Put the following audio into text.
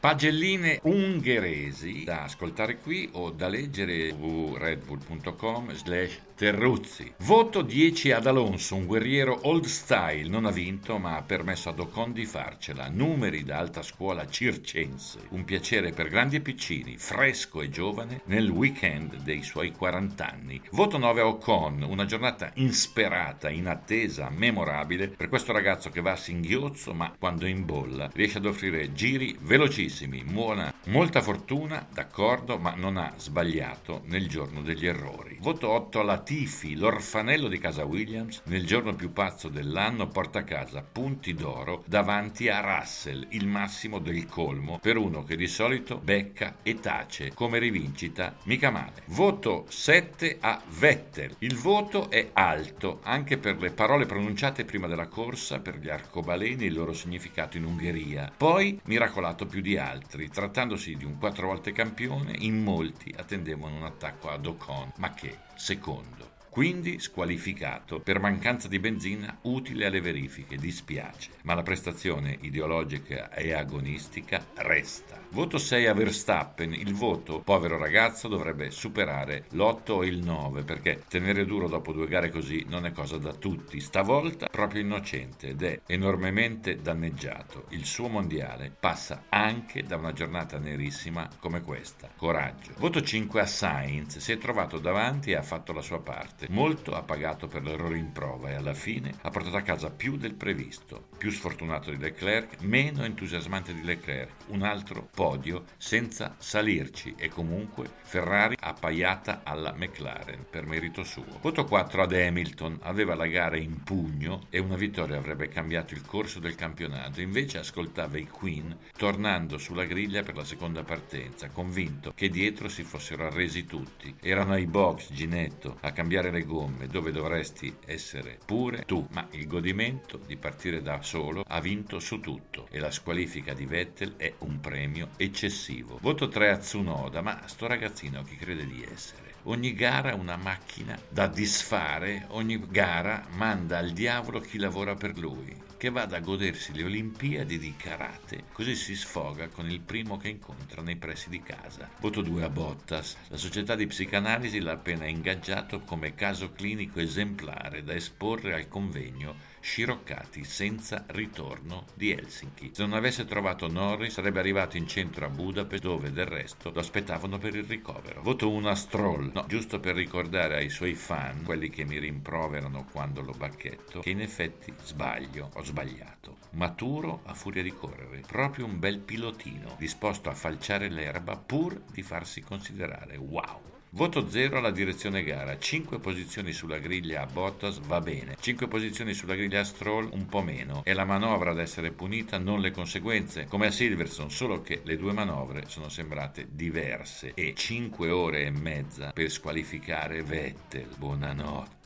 Pagelline ungheresi da ascoltare qui o da leggere su redbull.com slash Terruzzi. Voto 10 ad Alonso, un guerriero old style, non ha vinto ma ha permesso ad Ocon di farcela. Numeri da alta scuola circense. Un piacere per grandi e piccini, fresco e giovane nel weekend dei suoi 40 anni. Voto 9 a Ocon, una giornata insperata, inattesa, memorabile per questo ragazzo che va a singhiozzo ma quando in bolla riesce ad offrire giri velocissimi. Buona, molta fortuna, d'accordo, ma non ha sbagliato nel giorno degli errori. Voto 8 alla Latifi, l'orfanello di casa Williams, nel giorno più pazzo dell'anno porta a casa punti d'oro davanti a Russell, il massimo del colmo per uno che di solito becca e tace come rivincita, mica male. Voto 7 a Vettel. Il voto è alto anche per le parole pronunciate prima della corsa, per gli arcobaleni e il loro significato in Ungheria. Poi miracolato più di altri, trattandosi di un quattro volte campione, in molti attendevano un attacco ad Ocon, ma che, secondo quindi squalificato per mancanza di benzina utile alle verifiche, dispiace, ma la prestazione ideologica e agonistica resta. Voto 6 a Verstappen, il voto, povero ragazzo, dovrebbe superare l'8 o il 9 perché tenere duro dopo due gare così non è cosa da tutti, stavolta proprio innocente ed è enormemente danneggiato. Il suo mondiale passa anche da una giornata nerissima come questa. Coraggio. Voto 5 a Sainz, si è trovato davanti e ha fatto la sua parte. Molto ha pagato per l'errore in prova e alla fine ha portato a casa più del previsto. Più sfortunato di Leclerc, meno entusiasmante di Leclerc. Un altro podio senza salirci e comunque Ferrari appaiata alla McLaren per merito suo. Voto 4 ad Hamilton, aveva la gara in pugno e una vittoria avrebbe cambiato il corso del campionato, invece ascoltava i Queen tornando sulla griglia per la seconda partenza, convinto che dietro si fossero arresi tutti. Erano ai box, Ginetto, a cambiare le gomme, dove dovresti essere pure tu, ma il godimento di partire da solo ha vinto su tutto e la squalifica di Vettel è un premio eccessivo. Voto 3 a Tsunoda, ma sto ragazzino chi crede di essere? Ogni gara una macchina da disfare, ogni gara manda al diavolo chi lavora per lui che vada a godersi le Olimpiadi di karate, così si sfoga con il primo che incontra nei pressi di casa. Voto 2 a Bottas. La società di psicanalisi l'ha appena ingaggiato come caso clinico esemplare da esporre al convegno sciroccati senza ritorno di Helsinki. Se non avesse trovato Norris sarebbe arrivato in centro a Budapest dove del resto lo aspettavano per il ricovero. Voto 1 a Stroll, no, giusto per ricordare ai suoi fan, quelli che mi rimproverano quando lo bacchetto, che in effetti sbaglio, ho sbagliato. Maturo a furia di correre, proprio un bel pilotino, disposto a falciare l'erba pur di farsi considerare. Wow! Voto 0 alla direzione gara, 5 posizioni sulla griglia a Bottas va bene, 5 posizioni sulla griglia a Stroll un po' meno, è la manovra ad essere punita, non le conseguenze, come a Silverson, solo che le due manovre sono sembrate diverse. E 5 ore e mezza per squalificare Vettel, buonanotte.